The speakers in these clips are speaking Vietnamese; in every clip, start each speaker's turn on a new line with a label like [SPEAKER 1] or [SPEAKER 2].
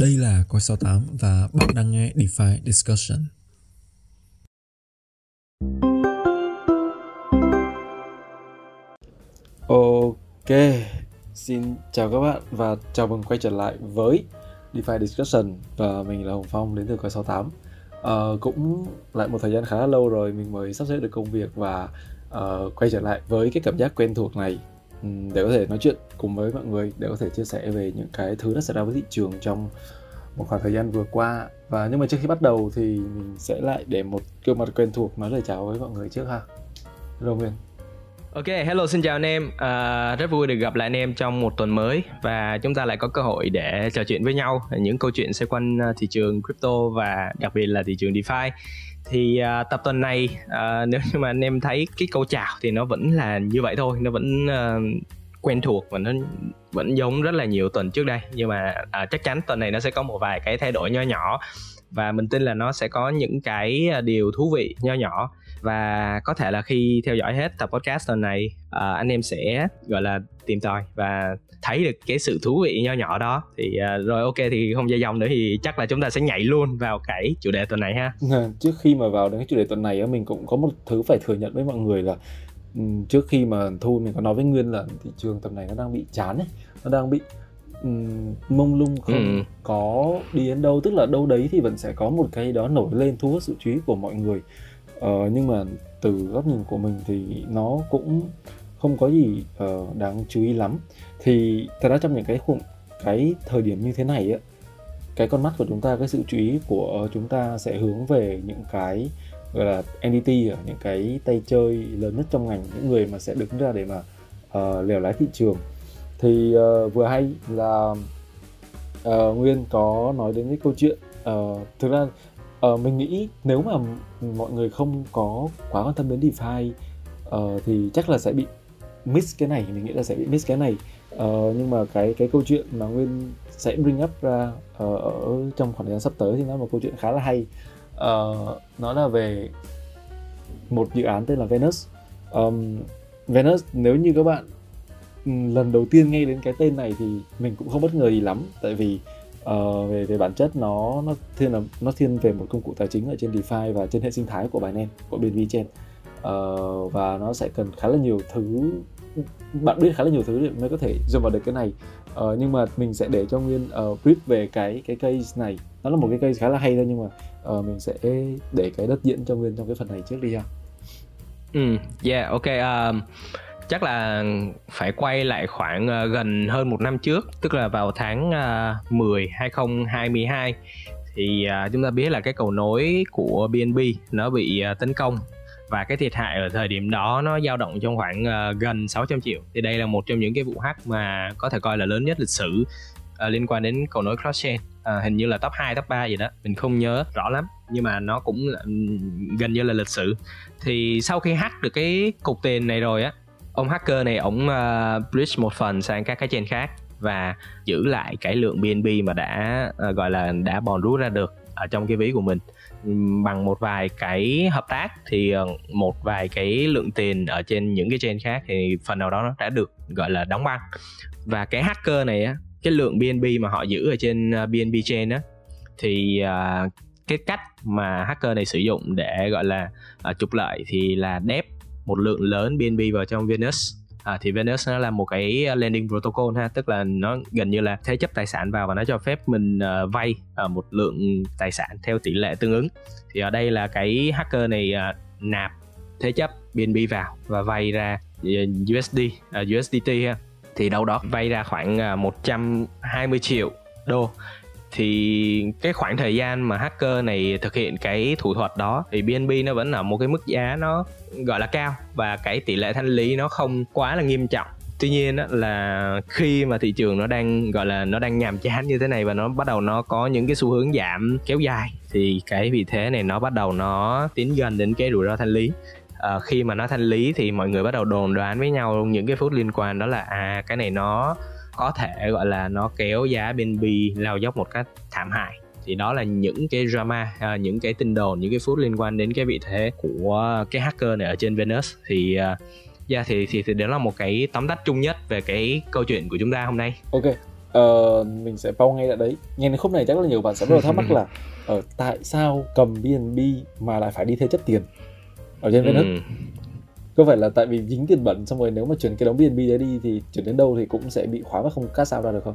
[SPEAKER 1] Đây là Coi 68 và bạn đang nghe DeFi Discussion.
[SPEAKER 2] Ok, xin chào các bạn và chào mừng quay trở lại với DeFi Discussion và mình là Hồng Phong đến từ Coi 68. Uh, ờ, cũng lại một thời gian khá là lâu rồi mình mới sắp xếp được công việc và uh, quay trở lại với cái cảm giác quen thuộc này để có thể nói chuyện cùng với mọi người để có thể chia sẻ về những cái thứ đã xảy ra với thị trường trong một khoảng thời gian vừa qua và nhưng mà trước khi bắt đầu thì mình sẽ lại để một gương mặt quen thuộc nói lời chào với mọi người trước ha hello Nguyên
[SPEAKER 3] Ok, hello xin chào anh em. À, rất vui được gặp lại anh em trong một tuần mới và chúng ta lại có cơ hội để trò chuyện với nhau những câu chuyện xoay quanh à, thị trường crypto và đặc biệt là thị trường DeFi. Thì à, tập tuần này à, nếu như mà anh em thấy cái câu chào thì nó vẫn là như vậy thôi, nó vẫn à, quen thuộc và nó vẫn giống rất là nhiều tuần trước đây. Nhưng mà à, chắc chắn tuần này nó sẽ có một vài cái thay đổi nho nhỏ và mình tin là nó sẽ có những cái à, điều thú vị nho nhỏ và có thể là khi theo dõi hết tập podcast tuần này à, anh em sẽ gọi là tìm tòi và thấy được cái sự thú vị nho nhỏ đó. Thì à, rồi ok thì không dài dòng nữa thì chắc là chúng ta sẽ nhảy luôn vào cái chủ đề tuần này ha.
[SPEAKER 2] Trước khi mà vào đến cái chủ đề tuần này mình cũng có một thứ phải thừa nhận với mọi người là trước khi mà thu mình có nói với nguyên là thị trường tầm này nó đang bị chán ấy nó đang bị um, mông lung không ừ. có đi đến đâu tức là đâu đấy thì vẫn sẽ có một cái đó nổi lên thu hút sự chú ý của mọi người Ờ, nhưng mà từ góc nhìn của mình thì nó cũng không có gì uh, đáng chú ý lắm. Thì thật ra trong những cái khung cái thời điểm như thế này á cái con mắt của chúng ta cái sự chú ý của chúng ta sẽ hướng về những cái gọi là NDT à, những cái tay chơi lớn nhất trong ngành những người mà sẽ đứng ra để mà uh, lèo lái thị trường. Thì uh, vừa hay là uh, Nguyên có nói đến cái câu chuyện uh, thực ra uh, mình nghĩ nếu mà mọi người không có quá quan tâm đến DeFi uh, thì chắc là sẽ bị miss cái này mình nghĩ là sẽ bị miss cái này. Uh, nhưng mà cái cái câu chuyện mà Nguyên sẽ bring up ra uh, ở trong khoảng thời gian sắp tới thì nó là một câu chuyện khá là hay. Uh, nó là về một dự án tên là Venus. Um, Venus nếu như các bạn lần đầu tiên nghe đến cái tên này thì mình cũng không bất ngờ gì lắm tại vì uh, về về bản chất nó nó thiên là nó thiên về một công cụ tài chính ở trên DeFi và trên hệ sinh thái của Binance của bên trên uh, ờ, và nó sẽ cần khá là nhiều thứ bạn biết khá là nhiều thứ để mới có thể dùng vào được cái này. Uh, nhưng mà mình sẽ để cho nguyên uh, brief về cái cái case này. Nó là một cái case khá là hay thôi nhưng mà uh, mình sẽ để cái đất diễn cho nguyên trong cái phần này trước đi ha.
[SPEAKER 3] Ừ yeah ok um, chắc là phải quay lại khoảng uh, gần hơn một năm trước tức là vào tháng uh, 10 2022 thì uh, chúng ta biết là cái cầu nối của BNB nó bị uh, tấn công và cái thiệt hại ở thời điểm đó nó dao động trong khoảng uh, gần 600 triệu. Thì đây là một trong những cái vụ hack mà có thể coi là lớn nhất lịch sử uh, liên quan đến cầu nối crosschain uh, hình như là top 2, top 3 gì đó mình không nhớ rõ lắm nhưng mà nó cũng là, ừ, gần như là lịch sử. Thì sau khi hack được cái cục tiền này rồi á ông hacker này ổng ờ, uh, bridge một phần sang các cái chain khác và giữ lại cái lượng BNB mà đã uh, gọi là đã bòn rút ra được ở trong cái ví của mình. Bằng một vài cái hợp tác thì ờ, một vài cái lượng tiền ở trên những cái chain khác thì phần nào đó nó đã được gọi là đóng băng. Và cái hacker này á cái lượng BNB mà họ giữ ở trên BNB chain á thì uh, cái cách mà hacker này sử dụng để gọi là uh, trục lợi thì là đép một lượng lớn BNB vào trong Venus. À, thì Venus nó là một cái lending protocol ha tức là nó gần như là thế chấp tài sản vào và nó cho phép mình uh, vay uh, một lượng tài sản theo tỷ lệ tương ứng. Thì ở đây là cái hacker này uh, nạp thế chấp BNB vào và vay ra USD uh, USDT ha. Thì đâu đó vay ra khoảng uh, 120 triệu đô. Thì cái khoảng thời gian mà hacker này thực hiện cái thủ thuật đó thì BNB nó vẫn ở một cái mức giá nó gọi là cao và cái tỷ lệ thanh lý nó không quá là nghiêm trọng. Tuy nhiên là khi mà thị trường nó đang gọi là nó đang nhàm chán như thế này và nó bắt đầu nó có những cái xu hướng giảm kéo dài thì cái vị thế này nó bắt đầu nó tiến gần đến cái rủi ro thanh lý. À, khi mà nó thanh lý thì mọi người bắt đầu đồn đoán với nhau những cái phút liên quan đó là à cái này nó có thể gọi là nó kéo giá bên bi lao dốc một cách thảm hại thì đó là những cái drama uh, những cái tin đồn những cái phút liên quan đến cái vị thế của cái hacker này ở trên Venus. Thì uh, yeah, thì thì thì đó là một cái tóm tắt chung nhất về cái câu chuyện của chúng ta hôm nay.
[SPEAKER 2] Ok uh, mình sẽ pause ngay tại đấy. Nghe đến khúc này chắc là nhiều bạn sẽ bắt đầu thắc mắc là ở uh, tại sao cầm BNB mà lại phải đi thế chấp tiền ở trên Venus? Ừ. có phải là tại vì dính tiền bẩn xong rồi nếu mà chuyển cái đống BNB đấy đi thì chuyển đến đâu thì cũng sẽ bị khóa và không cash out ra được không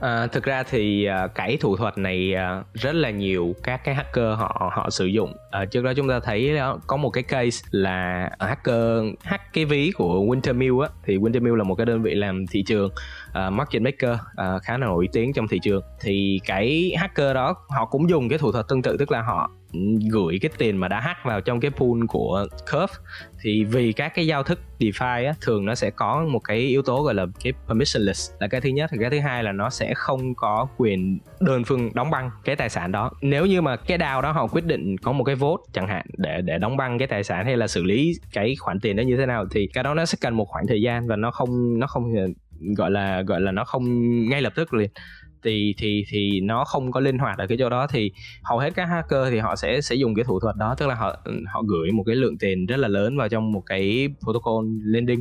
[SPEAKER 3] À, thực ra thì ờ, cái thủ thuật này ờ, rất là nhiều các cái hacker họ họ sử dụng. À, trước đó chúng ta thấy có một cái case là hacker hack cái ví của Wintermill á, thì Wintermill là một cái đơn vị làm thị trường uh, market maker uh, khá là nổi tiếng trong thị trường. Thì cái hacker đó họ cũng dùng cái thủ thuật tương tự tức là họ gửi cái tiền mà đã hack vào trong cái pool của Curve thì vì các cái giao thức DeFi á, thường nó sẽ có một cái yếu tố gọi là cái permissionless là cái thứ nhất thì cái thứ hai là nó sẽ không có quyền đơn phương đóng băng cái tài sản đó. Nếu như mà cái DAO đó họ quyết định có một cái vote chẳng hạn để để đóng băng cái tài sản hay là xử lý cái khoản tiền đó như thế nào thì cái đó nó sẽ cần một khoảng thời gian và nó không nó không gọi là gọi là nó không ngay lập tức liền thì thì thì nó không có linh hoạt ở cái chỗ đó thì hầu hết các hacker thì họ sẽ sẽ dùng cái thủ thuật đó tức là họ ừ, họ gửi một cái lượng tiền rất là lớn vào trong một cái protocol lending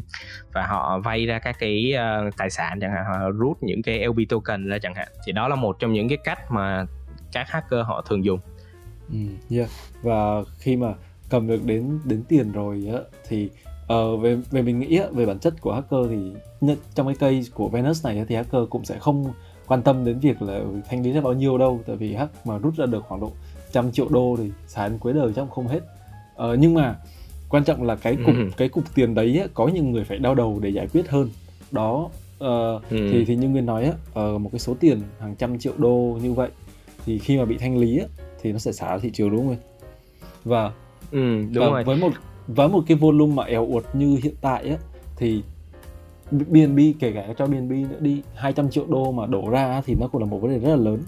[SPEAKER 3] và họ vay ra các cái uh, tài sản chẳng hạn họ rút những cái LP token ra chẳng hạn thì đó là một trong những cái cách mà các hacker họ thường dùng.
[SPEAKER 2] Ừ, yeah. Và khi mà cầm được đến đến tiền rồi á thì uh, về về mình nghĩ về bản chất của hacker thì trong cái cây của Venus này thì hacker cũng sẽ không quan tâm đến việc là thanh lý ra bao nhiêu đâu tại vì hack mà rút ra được khoảng độ trăm triệu đô thì xài đến cuối đời chắc không hết ờ, nhưng mà quan trọng là cái cục ừ. cái cục tiền đấy á, có những người phải đau đầu để giải quyết hơn đó uh, ừ. thì thì như nguyên nói á, uh, một cái số tiền hàng trăm triệu đô như vậy thì khi mà bị thanh lý á, thì nó sẽ xả ra thị trường đúng không và
[SPEAKER 3] ừ, đúng và rồi.
[SPEAKER 2] với một với một cái volume mà eo uột như hiện tại á thì BNB kể cả cho BNB nữa đi 200 triệu đô mà đổ ra thì nó cũng là một vấn đề rất là lớn.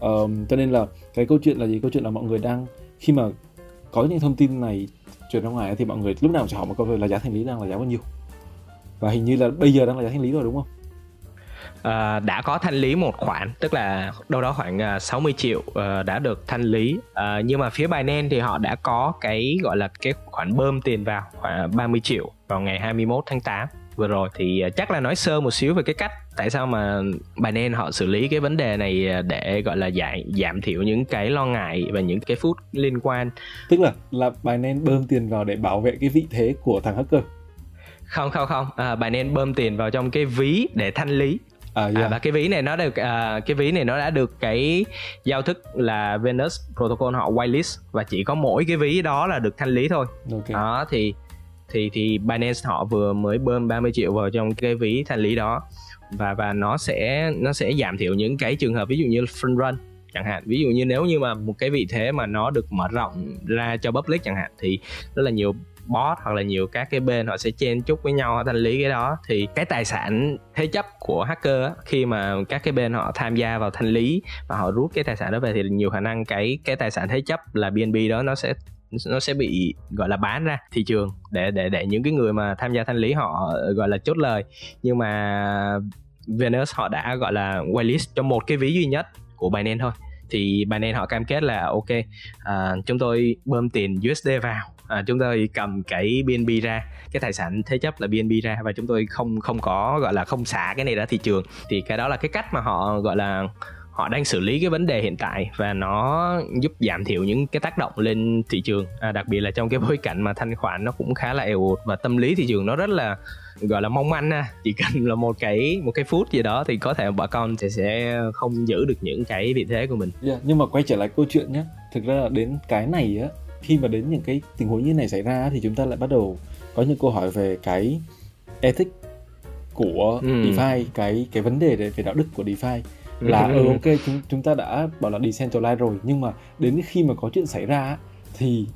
[SPEAKER 2] Um, cho nên là cái câu chuyện là gì? Câu chuyện là mọi người đang khi mà có những thông tin này truyền ra ngoài thì mọi người lúc nào cũng sẽ hỏi một câu là giá thanh lý đang là giá bao nhiêu? Và hình như là bây giờ đang là giá thanh lý rồi đúng không?
[SPEAKER 3] À, đã có thanh lý một khoản tức là đâu đó khoảng à, 60 triệu uh, đã được thanh lý. Uh, nhưng mà phía Binance thì họ đã có cái gọi là cái khoản bơm tiền vào khoảng 30 triệu vào ngày 21 tháng 8 vừa rồi thì à, chắc là nói sơ một xíu về cái cách tại sao mà Binance họ xử lý cái vấn đề này à, để gọi là giảm giảm thiểu những cái lo ngại và những cái phút liên quan.
[SPEAKER 2] Tức là là Binance bơm tiền vào để bảo vệ cái vị thế của thằng hacker?
[SPEAKER 3] Không không không. À, Binance bơm tiền vào trong cái ví để thanh lý. À, yeah. à, và cái ví này nó được à, cái ví này nó đã được cái giao thức là Venus protocol họ whitelist và chỉ có mỗi cái ví đó là được thanh lý thôi. Okay. đó thì thì thì Binance họ vừa mới bơm 30 triệu vào trong cái ví thanh lý đó. Và và nó sẽ nó sẽ giảm thiểu những cái trường hợp ví dụ như front run chẳng hạn. Ví dụ như nếu như mà một cái vị thế mà nó được mở rộng ra cho public chẳng hạn thì rất là nhiều bot hoặc là nhiều các cái bên họ sẽ chen chúc với nhau họ thanh lý cái đó. Thì cái tài sản thế chấp của hacker á, khi mà các cái bên họ tham gia vào thanh lý và họ rút cái tài sản đó về thì nhiều khả năng cái cái tài sản thế chấp là BNB đó nó sẽ nó sẽ bị gọi là bán ra thị trường để để để những cái người mà tham gia thanh lý họ ờ, gọi là chốt lời. Nhưng mà Venus họ đã gọi là whitelist cho một cái ví duy nhất của Binance thôi. Thì Binance họ cam kết là ok à, chúng tôi bơm tiền USD vào. À, chúng tôi cầm cái BNB ra cái tài sản thế chấp là BNB ra và chúng tôi không không có gọi là không xả cái này ra thị trường. Thì cái đó là cái cách mà họ gọi là họ đang xử lý cái vấn đề hiện tại và nó giúp giảm thiểu những cái tác động lên thị trường à, đặc biệt là trong cái bối cảnh mà thanh khoản nó cũng khá là eo ụt và tâm lý thị trường nó rất là gọi là mong manh à. chỉ cần là một cái một cái phút gì đó thì có thể bà con sẽ sẽ không giữ được những cái vị thế của mình
[SPEAKER 2] yeah, dạ, nhưng mà quay trở lại câu chuyện nhé thực ra là đến cái này á khi mà đến những cái tình huống như này xảy ra thì chúng ta lại bắt đầu có những câu hỏi về cái ethic của ừ. DeFi cái cái vấn đề về đạo đức của DeFi là ừ, ừ ok chúng chúng ta đã bảo là decentralize rồi nhưng mà đến khi mà có chuyện xảy ra thì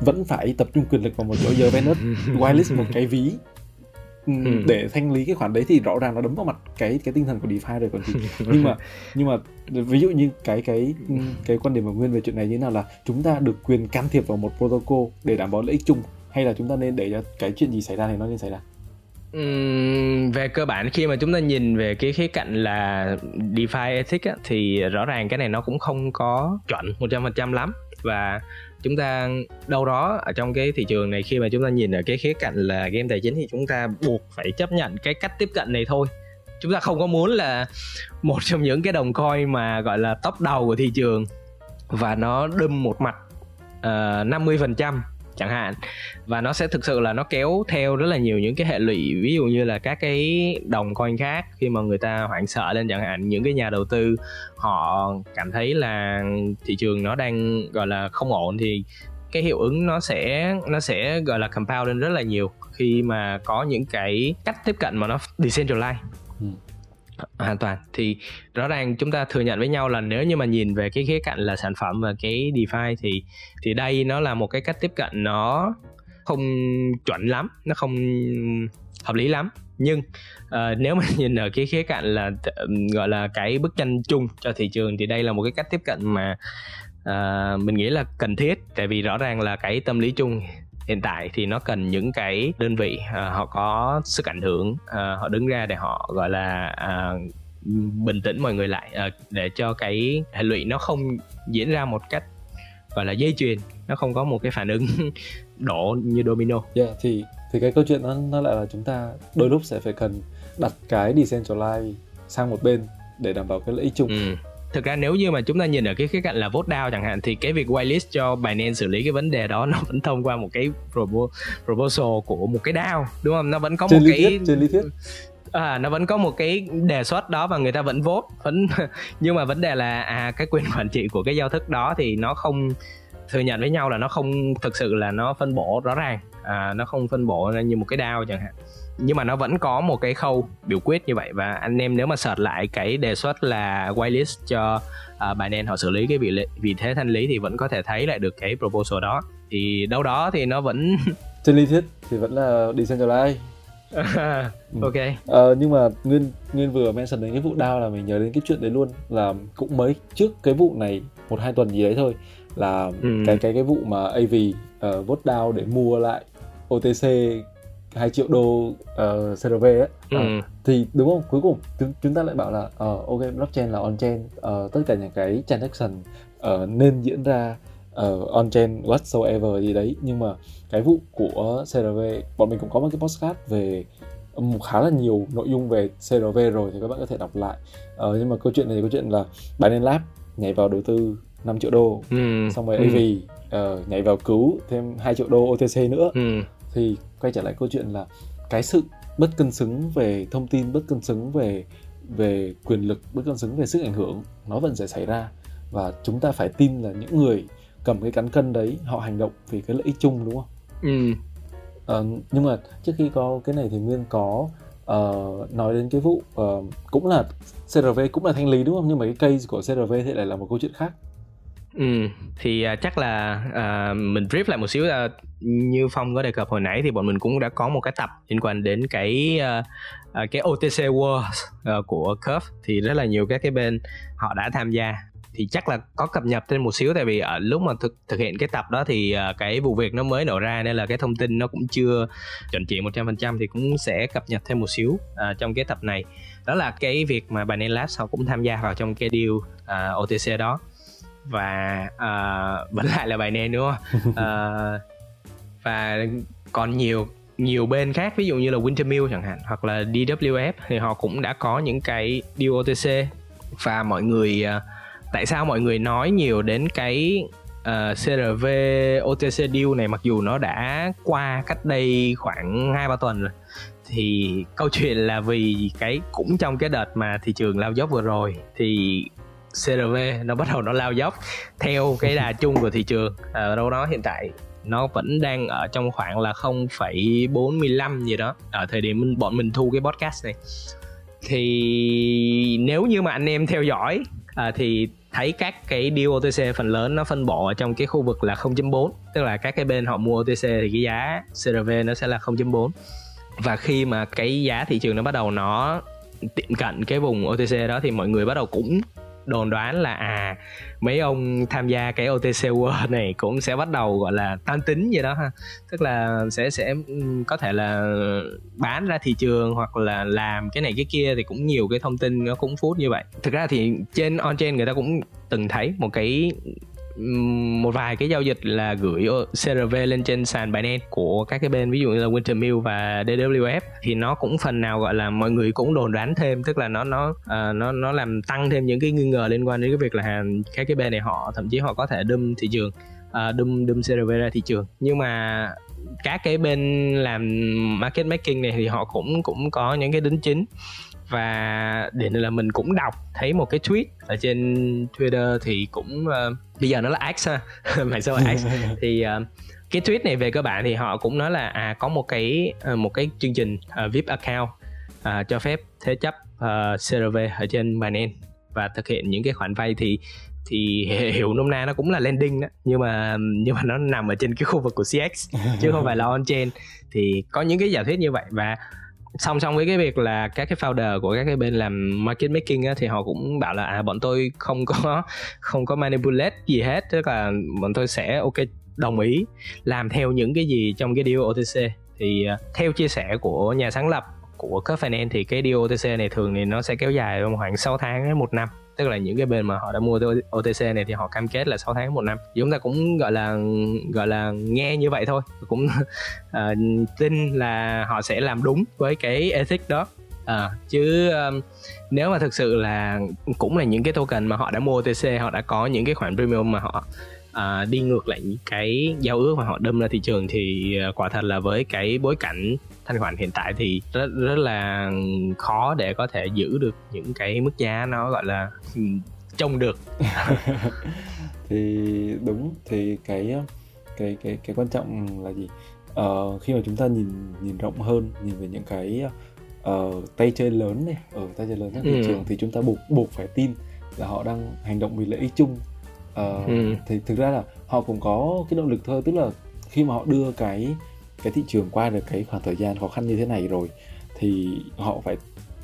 [SPEAKER 2] vẫn phải tập trung quyền lực vào một chỗ giờ Venus whitelist một cái ví. Ừ. để thanh lý cái khoản đấy thì rõ ràng nó đấm vào mặt cái cái tinh thần của DeFi rồi còn gì. Nhưng mà nhưng mà ví dụ như cái cái cái quan điểm của nguyên về chuyện này như thế nào là chúng ta được quyền can thiệp vào một protocol để đảm bảo lợi ích chung hay là chúng ta nên để cho cái chuyện gì xảy ra thì nó nên xảy ra
[SPEAKER 3] Uhm, về cơ bản khi mà chúng ta nhìn về cái khía cạnh là DeFi ethics á, thì rõ ràng cái này nó cũng không có chuẩn 100% lắm. Và chúng ta đâu đó ở trong cái thị trường này khi mà chúng ta nhìn ở cái khía cạnh là game tài chính thì chúng ta buộc phải chấp nhận cái cách tiếp cận này thôi. Chúng ta không có muốn là một trong những cái đồng coin mà gọi là top đầu của thị trường và nó đâm một mặt ờ, uh, 50% chẳng hạn. Và nó sẽ thực sự là nó kéo theo rất là nhiều những cái hệ lụy, ví dụ như là các cái đồng coin khác khi mà người ta hoảng sợ lên chẳng hạn. Những cái nhà đầu tư, họ cảm thấy là thị trường nó đang, gọi là, không ổn thì cái hiệu ứng nó sẽ nó sẽ, gọi là, compound lên rất là nhiều khi mà có những cái cách tiếp cận mà nó decentralized. Ừ hoàn toàn. Thì rõ ràng chúng ta thừa nhận với nhau là nếu như mà nhìn về cái khía cạnh là sản phẩm và cái DeFi thì thì đây nó là một cái cách tiếp cận nó không chuẩn lắm nó không hợp lý lắm. Nhưng uh, nếu mà nhìn ở cái khía cạnh là gọi là cái bức tranh chung cho thị trường thì đây là một cái cách tiếp cận mà uh, mình nghĩ là cần thiết. Tại vì rõ ràng là cái tâm lý chung hiện tại thì nó cần những cái đơn vị uh, họ có sức ảnh hưởng uh, họ đứng ra để họ gọi là uh, bình tĩnh mọi người lại uh, để cho cái hệ lụy nó không diễn ra một cách gọi là dây chuyền nó không có một cái phản ứng đổ như domino.
[SPEAKER 2] Yeah, thì thì cái câu chuyện nó nó lại là chúng ta đôi lúc sẽ phải cần đặt cái decentralize sang một bên để đảm bảo cái lợi ích chung.
[SPEAKER 3] Ừ thực ra nếu như mà chúng ta nhìn ở cái khía cạnh là vote down chẳng hạn thì cái việc whitelist cho Binance xử lý cái vấn đề đó nó vẫn thông qua một cái proposal của một cái DAO đúng không? Nó vẫn có
[SPEAKER 2] trên
[SPEAKER 3] một
[SPEAKER 2] lý
[SPEAKER 3] cái
[SPEAKER 2] thuyết, trên lý thuyết.
[SPEAKER 3] À, nó vẫn có một cái đề xuất đó và người ta vẫn vote vẫn nhưng mà vấn đề là à cái quyền quản trị của cái giao thức đó thì nó không thừa nhận với nhau là nó không thực sự là nó phân bổ rõ ràng à, nó không phân bổ như một cái DAO chẳng hạn. Nhưng mà nó vẫn có một cái khâu biểu quyết như vậy. Và anh em nếu mà search lại cái đề xuất là whitelist cho uh, Binance họ xử lý cái vị vị thế thanh lý thì vẫn có thể thấy lại được cái proposal đó. Thì đâu đó thì nó vẫn
[SPEAKER 2] trên lý thuyết thì vẫn là decentralized.
[SPEAKER 3] Ừ. ok.
[SPEAKER 2] Ờ, nhưng mà nguyên nguyên vừa mention đến cái vụ đao là mình nhớ đến cái chuyện đấy luôn. Là cũng mới trước cái vụ này một hai tuần gì đấy thôi. Là ừ. cái cái cái vụ mà AV uh, vote down để mua lại OTC 2 triệu đô uh, ờ, CRV ấy ừ. uh, thì đúng không cuối cùng chúng, chúng ta lại bảo là uh, ok blockchain là on chain uh, tất cả những cái transaction uh, nên diễn ra uh, on chain whatsoever gì đấy nhưng mà cái vụ của CRV bọn mình cũng có một cái postcard về um, khá là nhiều nội dung về CRV rồi thì các bạn có thể đọc lại uh, nhưng mà câu chuyện này câu chuyện là Binance Lab nhảy vào đầu tư 5 triệu đô ừ. xong rồi ừ. AV uh, nhảy vào cứu thêm 2 triệu đô OTC nữa ừ thì quay trở lại câu chuyện là cái sự bất cân xứng về thông tin bất cân xứng về về quyền lực bất cân xứng về sức ảnh hưởng nó vẫn sẽ xảy ra và chúng ta phải tin là những người cầm cái cán cân đấy họ hành động vì cái lợi ích chung đúng không? Ừ. À, nhưng mà trước khi có cái này thì nguyên có uh, nói đến cái vụ uh, cũng là CRV cũng là thanh lý đúng không? Nhưng mà cái case của CRV thì lại là một câu chuyện khác.
[SPEAKER 3] Ừ, thì uh, chắc là uh, mình brief lại một xíu uh, như Phong có đề cập hồi nãy thì bọn mình cũng đã có một cái tập liên quan đến cái uh, uh, cái OTC Wars uh, của Curve. Thì rất là nhiều các cái bên họ đã tham gia. Thì chắc là có cập nhật thêm một xíu tại vì ở lúc mà thực thực hiện cái tập đó thì uh, cái vụ việc nó mới nổ ra nên là cái thông tin nó cũng chưa chuẩn chỉ 100% thì cũng sẽ cập nhật thêm một xíu uh, trong cái tập này. Đó là cái việc mà Binance Labs họ cũng tham gia vào trong cái deal uh, OTC đó và uh, vẫn lại là bài nền đúng không uh, và còn nhiều nhiều bên khác ví dụ như là Wintermill chẳng hạn hoặc là DWF thì họ cũng đã có những cái deal OTC và mọi người uh, tại sao mọi người nói nhiều đến cái uh, CRV OTC deal này mặc dù nó đã qua cách đây khoảng hai ba tuần rồi. Thì câu chuyện là vì cái cũng trong cái đợt mà thị trường lao dốc vừa rồi thì CRV nó bắt đầu nó lao dốc theo cái đà chung của thị trường. Ở đâu đó hiện tại nó vẫn đang ở trong khoảng là 0,45 gì đó. Ở thời điểm mình, bọn mình thu cái podcast này. Thì nếu như mà anh em theo dõi à, thì thấy các cái deal OTC phần lớn nó phân bổ ở trong cái khu vực là 0.4 tức là các cái bên họ mua OTC thì cái giá CRV nó sẽ là 0.4 và khi mà cái giá thị trường nó bắt đầu nó tiệm cận cái vùng OTC đó thì mọi người bắt đầu cũng đồn đoán là à mấy ông tham gia cái OTC World này cũng sẽ bắt đầu, gọi là tan tính gì đó ha. Tức là sẽ sẽ có thể là bán ra thị trường hoặc là làm cái này cái kia thì cũng nhiều cái thông tin nó cũng phút như vậy. Thực ra thì trên, on chain người ta cũng từng thấy một cái một vài cái giao dịch là gửi CRV lên trên sàn Binance của các cái bên ví dụ như là Wintermill và DWF thì nó cũng phần nào gọi là mọi người cũng đồn đoán thêm tức là nó nó uh, nó nó làm tăng thêm những cái nghi ngờ liên quan đến cái việc là các cái bên này họ thậm chí họ có thể đâm thị trường uh, đâm đâm CRV ra thị trường. Nhưng mà các cái bên làm market making này thì họ cũng cũng có những cái đính chính. Và để là mình cũng đọc thấy một cái tweet ở trên Twitter thì cũng uh, bây giờ nó là X ha. Mạng xã hội X thì uh, cái tweet này về cơ bản thì họ cũng nói là à có một cái uh, một cái chương trình uh, VIP account uh, cho phép thế chấp uh, CRV ở trên Binance và thực hiện những cái khoản vay. Thì thì hiểu nôm na nó cũng là lending đó nhưng mà nhưng mà nó nằm ở trên cái khu vực của CX chứ không phải là on chain. Thì có những cái giả thuyết như vậy và song song với cái việc là các cái founder của các cái bên làm market making á, thì họ cũng bảo là à bọn tôi không có không có manipulate gì hết tức là bọn tôi sẽ ok đồng ý làm theo những cái gì trong cái deal OTC thì uh, theo chia sẻ của nhà sáng lập của Cup Finance thì cái deal OTC này thường thì nó sẽ kéo dài khoảng 6 tháng đến một năm tức là những cái bên mà họ đã mua OTC này thì họ cam kết là 6 tháng một năm. Chúng ta cũng gọi là gọi là nghe như vậy thôi. Cũng uh, tin là họ sẽ làm đúng với cái ethic đó. À, chứ um, nếu mà thực sự là cũng là những cái token mà họ đã mua OTC họ đã có những cái khoản premium mà họ à, đi ngược lại những cái giao ước mà họ đâm ra thị trường thì uh, quả thật là với cái bối cảnh thanh khoản hiện tại thì rất rất là khó để có thể giữ được những cái mức giá nó gọi là trông được.
[SPEAKER 2] Thì đúng thì cái cái cái cái quan trọng là gì? Uh, khi mà chúng ta nhìn nhìn rộng hơn nhìn về những cái uh, tay chơi lớn này ở tay chơi lớn trong thị ừ. trường thì chúng ta buộc buộc phải tin là họ đang hành động vì lợi ích chung uh, ừ. thì thực ra là họ cũng có cái động lực thôi tức là khi mà họ đưa cái cái thị trường qua được cái khoảng thời gian khó khăn như thế này rồi thì họ phải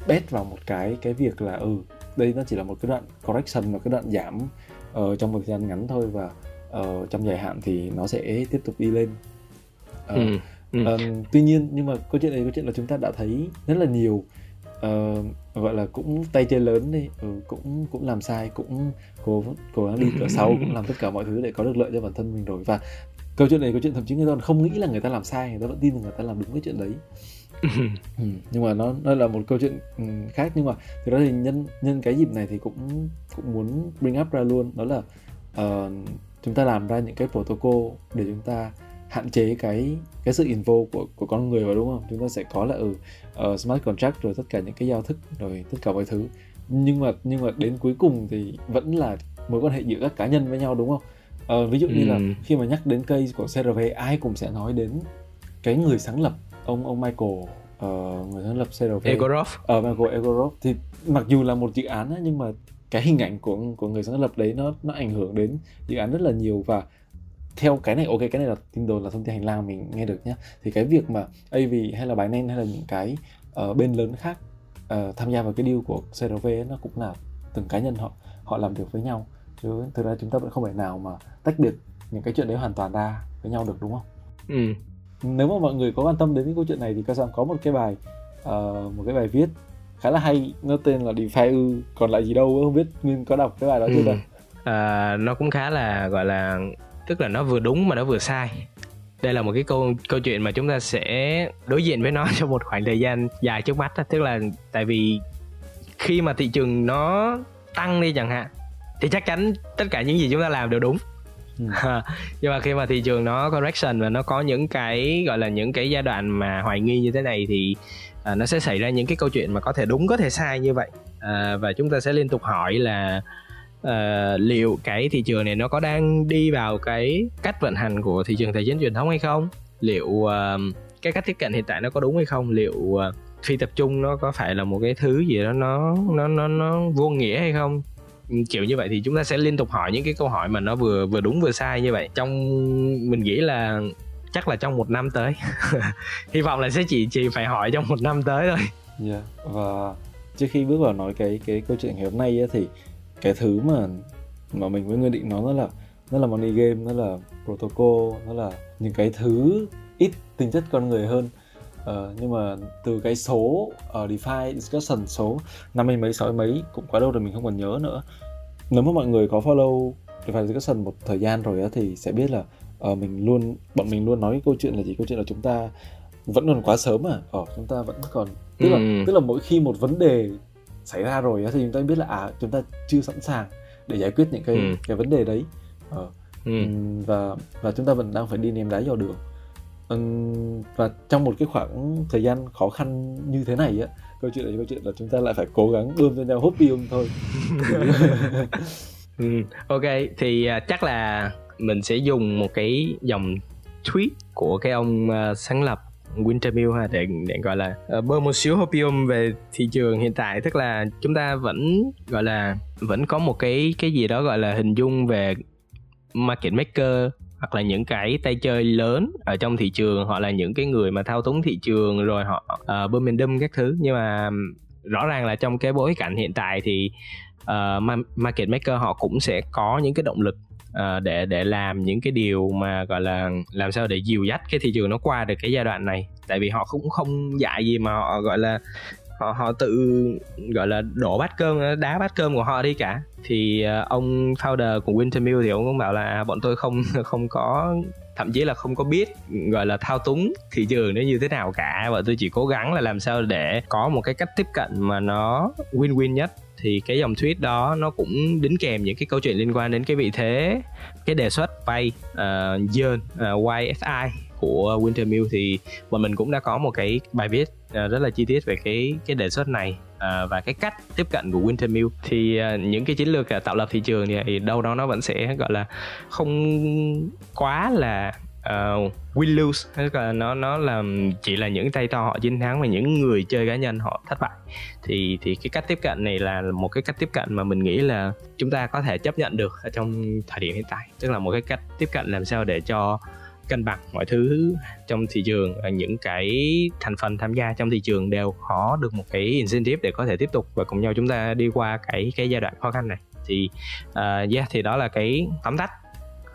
[SPEAKER 2] bet vào một cái cái việc là ừ đây nó chỉ là một cái đoạn correction một cái đoạn giảm uh, trong một thời gian ngắn thôi và uh, trong dài hạn thì nó sẽ tiếp tục đi lên uh, ừ. Ừ. Uh, tuy nhiên nhưng mà câu chuyện này câu chuyện là chúng ta đã thấy rất là nhiều uh, gọi là cũng tay chơi lớn đi. Ừ, cũng cũng làm sai cũng cố cố gắng đi cửa sau cũng làm tất cả mọi thứ để có được lợi cho bản thân mình rồi. Và câu chuyện này câu chuyện thậm chí người ta không nghĩ là người ta làm sai người ta vẫn tin là người ta làm đúng cái chuyện đấy. Ừ, nhưng mà nó nó là một câu chuyện ừ, khác. Nhưng mà thực ra thì nhân nhân cái dịp này thì cũng cũng muốn bring up ra luôn. Đó là uh, chúng ta làm ra những cái protocol để chúng ta hạn chế cái cái sự involve của của con người vào đúng không? Chúng ta sẽ có là ừ uh, smart contract rồi tất cả những cái giao thức rồi tất cả mọi thứ. Nhưng mà nhưng mà đến cuối cùng thì vẫn là mối quan hệ giữa các cá nhân với nhau đúng không? Ờ, ví dụ như là khi mà nhắc đến cây của CRV ai cũng sẽ nói đến cái người sáng lập ông ông Michael uh, người sáng lập CRV
[SPEAKER 3] Egorov.
[SPEAKER 2] Ở uh, Michael Egorov. Thì mặc dù là một dự án ấy, nhưng mà cái hình ảnh của của người sáng lập đấy nó nó ảnh hưởng đến dự án rất là nhiều. Và theo cái này ok cái này là tin đồn là thông tin hành lang mình nghe được nhé thì cái việc mà AV hay là Binance hay là những cái uh, bên lớn khác uh, tham gia vào cái deal của CRV ấy, nó cũng là từng cá nhân họ họ làm việc với nhau chứ thực ra chúng ta vẫn không thể nào mà tách được những cái chuyện đấy hoàn toàn ra với nhau được đúng không? Ừ. Nếu mà mọi người có quan tâm đến cái câu chuyện này thì Cao Sam có một cái bài uh, một cái bài viết khá là hay nó tên là DeFi ư còn lại gì đâu không biết Nguyên có đọc cái bài đó chưa ừ.
[SPEAKER 3] À, nó cũng khá là gọi là tức là nó vừa đúng mà nó vừa sai. Đây là một cái câu câu chuyện mà chúng ta sẽ đối diện với nó trong một khoảng thời gian dài trước mắt tức là tại vì khi mà thị trường nó tăng đi chẳng hạn thì chắc chắn tất cả những gì chúng ta làm đều đúng. Ừ. nhưng mà khi mà thị trường nó correction và nó có những cái gọi là những cái giai đoạn mà hoài nghi như thế này thì uh, nó sẽ xảy ra những cái câu chuyện mà có thể đúng có thể sai như vậy. Uh, và chúng ta sẽ liên tục hỏi là uh, liệu cái thị trường này nó có đang đi vào cái cách vận hành của thị trường tài chính truyền thống hay không? Liệu uh, cái cách tiếp cận hiện tại nó có đúng hay không? Liệu uh, phi tập trung nó có phải là một cái thứ gì đó nó nó nó nó vô nghĩa hay không? Kiểu như vậy thì chúng ta sẽ liên tục hỏi những cái câu hỏi mà nó vừa vừa đúng vừa sai như vậy. Trong mình nghĩ là chắc là trong một năm tới. Hy vọng là sẽ chỉ chỉ phải hỏi trong một năm tới thôi.
[SPEAKER 2] Yeah. Và trước khi bước vào nói cái cái câu chuyện ngày hôm nay ấy, thì cái thứ mà mà mình với người định nó là nó là money game nó là protocol nó là những cái thứ ít tính chất con người hơn. Uh, nhưng mà từ cái số ở uh, DeFi discussion số năm mươi mấy sáu mấy cũng quá lâu rồi mình không còn nhớ nữa. Nếu mà mọi người có follow DeFi discussion một thời gian rồi á thì sẽ biết là uh, mình luôn bọn mình luôn nói câu chuyện là gì câu chuyện là chúng ta vẫn còn quá sớm à ờ chúng ta vẫn còn tức là ừ. tức là mỗi khi một vấn đề xảy ra rồi thì chúng ta biết là à chúng ta chưa sẵn sàng để giải quyết những cái ừ. cái vấn đề đấy ờ, ừ. và và chúng ta vẫn đang phải đi ném đá vào đường và trong một cái khoảng thời gian khó khăn như thế này á câu chuyện là câu chuyện là chúng ta lại phải cố gắng bơm cho nhau hopium thôi
[SPEAKER 3] ừ, ok thì uh, chắc là mình sẽ dùng một cái dòng tweet của cái ông uh, sáng lập Wintermill ha để để gọi là ờ, uh, bơm một xíu hopium về thị trường hiện tại. Tức là chúng ta vẫn gọi là vẫn có một cái cái gì đó gọi là hình dung về market maker hoặc là những cái tay chơi lớn ở trong thị trường. Hoặc là những cái người mà thao túng thị trường rồi họ ờ, uh, đâm các thứ. Nhưng mà rõ ràng là trong cái bối cảnh hiện tại thì uh, market maker họ cũng sẽ có những cái động lực uh, để để làm những cái điều mà gọi là làm sao để dìu dắt cái thị trường nó qua được cái giai đoạn này. Tại vì họ cũng không dạy gì mà họ gọi là họ họ tự gọi là đổ bát cơm đá bát cơm của họ đi cả. Thì uh, ông founder của Wintermill thì ông cũng bảo là bọn tôi không không có thậm chí là không có biết gọi là thao túng thị trường nó như thế nào cả. Và tôi chỉ cố gắng là làm sao để có một cái cách tiếp cận mà nó win-win nhất. Thì cái dòng tweet đó nó cũng đính kèm những cái câu chuyện liên quan đến cái vị thế cái đề xuất vay uh, ờ, uh, YFI ờ, của Wintermill thì bọn mình cũng đã có một cái bài viết uh, rất là chi tiết về cái cái đề xuất này uh, và cái cách tiếp cận của Wintermill thì uh, những cái chiến lược uh, tạo lập thị trường thì, thì đâu đó nó vẫn sẽ gọi là không quá là uh, win lose. Tức là nó nó là chỉ là những tay to họ chiến thắng và những người chơi cá nhân họ thất bại. Thì thì cái cách tiếp cận này là một cái cách tiếp cận mà mình nghĩ là chúng ta có thể chấp nhận được ở trong thời điểm hiện tại. Tức là một cái cách tiếp cận làm sao để cho cân bằng mọi thứ trong thị trường những cái thành phần tham gia trong thị trường đều có được một cái incentive để có thể tiếp tục và cùng nhau chúng ta đi qua cái cái giai đoạn khó khăn này. Thì uh, yeah thì đó là cái tóm tắt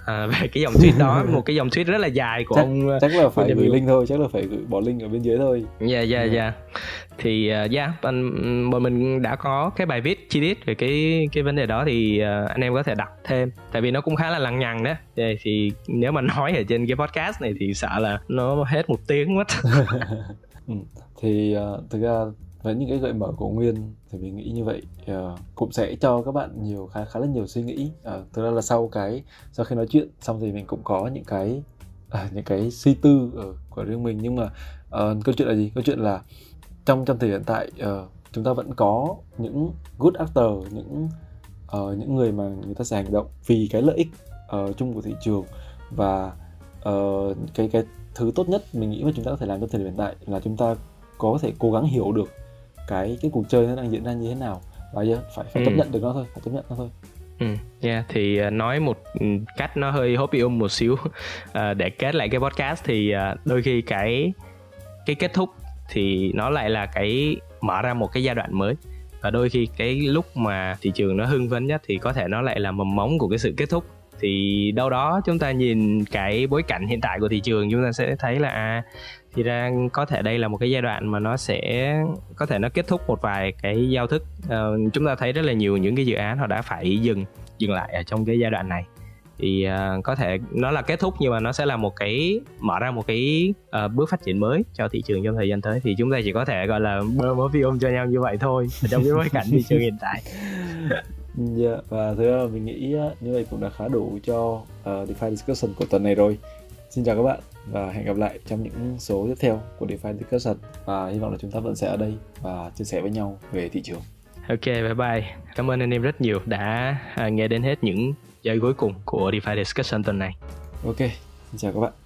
[SPEAKER 3] à, về cái dòng tweet đó một cái dòng tweet rất là dài của
[SPEAKER 2] chắc,
[SPEAKER 3] ông
[SPEAKER 2] chắc là phải gửi link thôi chắc là phải gửi bỏ link ở bên dưới thôi.
[SPEAKER 3] Dạ dạ dạ. thì uh, yeah bọn mình đã có cái bài viết chi tiết về cái cái vấn đề đó thì uh, anh em có thể đọc thêm. Tại vì nó cũng khá là lằng nhằng đó thì, thì nếu mà nói ở trên cái podcast này thì sợ là nó hết một tiếng mất.
[SPEAKER 2] Ừ. thì uh, thực ra với những cái gợi mở của nguyên thì mình nghĩ như vậy. Uh, cũng sẽ cho các bạn nhiều khá khá là nhiều suy nghĩ. Uh, thực ra là sau cái sau khi nói chuyện xong thì mình cũng có những cái uh, những cái suy tư uh, của riêng mình. Nhưng mà uh, câu chuyện là gì? Câu chuyện là trong trong thời hiện tại uh, chúng ta vẫn có những good actor những uh, những người mà người ta sẽ hành động vì cái lợi ích uh, chung của thị trường. Và uh, cái cái thứ tốt nhất mình nghĩ mà chúng ta có thể làm trong thời điểm hiện tại là chúng ta có thể cố gắng hiểu được cái cái cuộc chơi nó đang diễn ra như thế nào. Và giờ phải phải ừ. chấp nhận được nó thôi phải chấp nhận nó thôi.
[SPEAKER 3] Ừ, yeah, thì uh, nói một ừ, cách nó hơi hopium một xíu. Uh, để kết lại cái podcast thì uh, đôi khi cái cái kết thúc thì nó lại là cái mở ra một cái giai đoạn mới. Và đôi khi cái lúc mà thị trường nó hưng phấn nhất thì có thể nó lại là mầm móng của cái sự kết thúc. Thì đâu đó chúng ta nhìn cái bối cảnh hiện tại của thị trường chúng ta sẽ thấy là à, thì ra có thể đây là một cái giai đoạn mà nó sẽ có thể nó kết thúc một vài cái giao thức. Uh, chúng ta thấy rất là nhiều những cái dự án họ đã phải dừng dừng lại ở trong cái giai đoạn này. Thì uh, có thể nó là kết thúc nhưng mà nó sẽ là một cái mở ra một cái uh, bước phát triển mới cho thị trường trong thời gian tới. Thì chúng ta chỉ có thể gọi là bơ mớ ôm cho nhau như vậy thôi ở trong cái bối cảnh thị trường hiện tại.
[SPEAKER 2] Yeah, dạ, và thứ mình nghĩ như vậy cũng đã khá đủ cho uh, DeFi discussion của tuần này rồi. Xin chào các bạn và hẹn gặp lại trong những số tiếp theo của DeFi Discussion và hy vọng là chúng ta vẫn sẽ ở đây và chia sẻ với nhau về thị trường.
[SPEAKER 3] Ok, bye bye. Cảm ơn anh em rất nhiều đã à, nghe đến hết những giây cuối cùng của DeFi Discussion tuần này.
[SPEAKER 2] Ok, xin chào các bạn.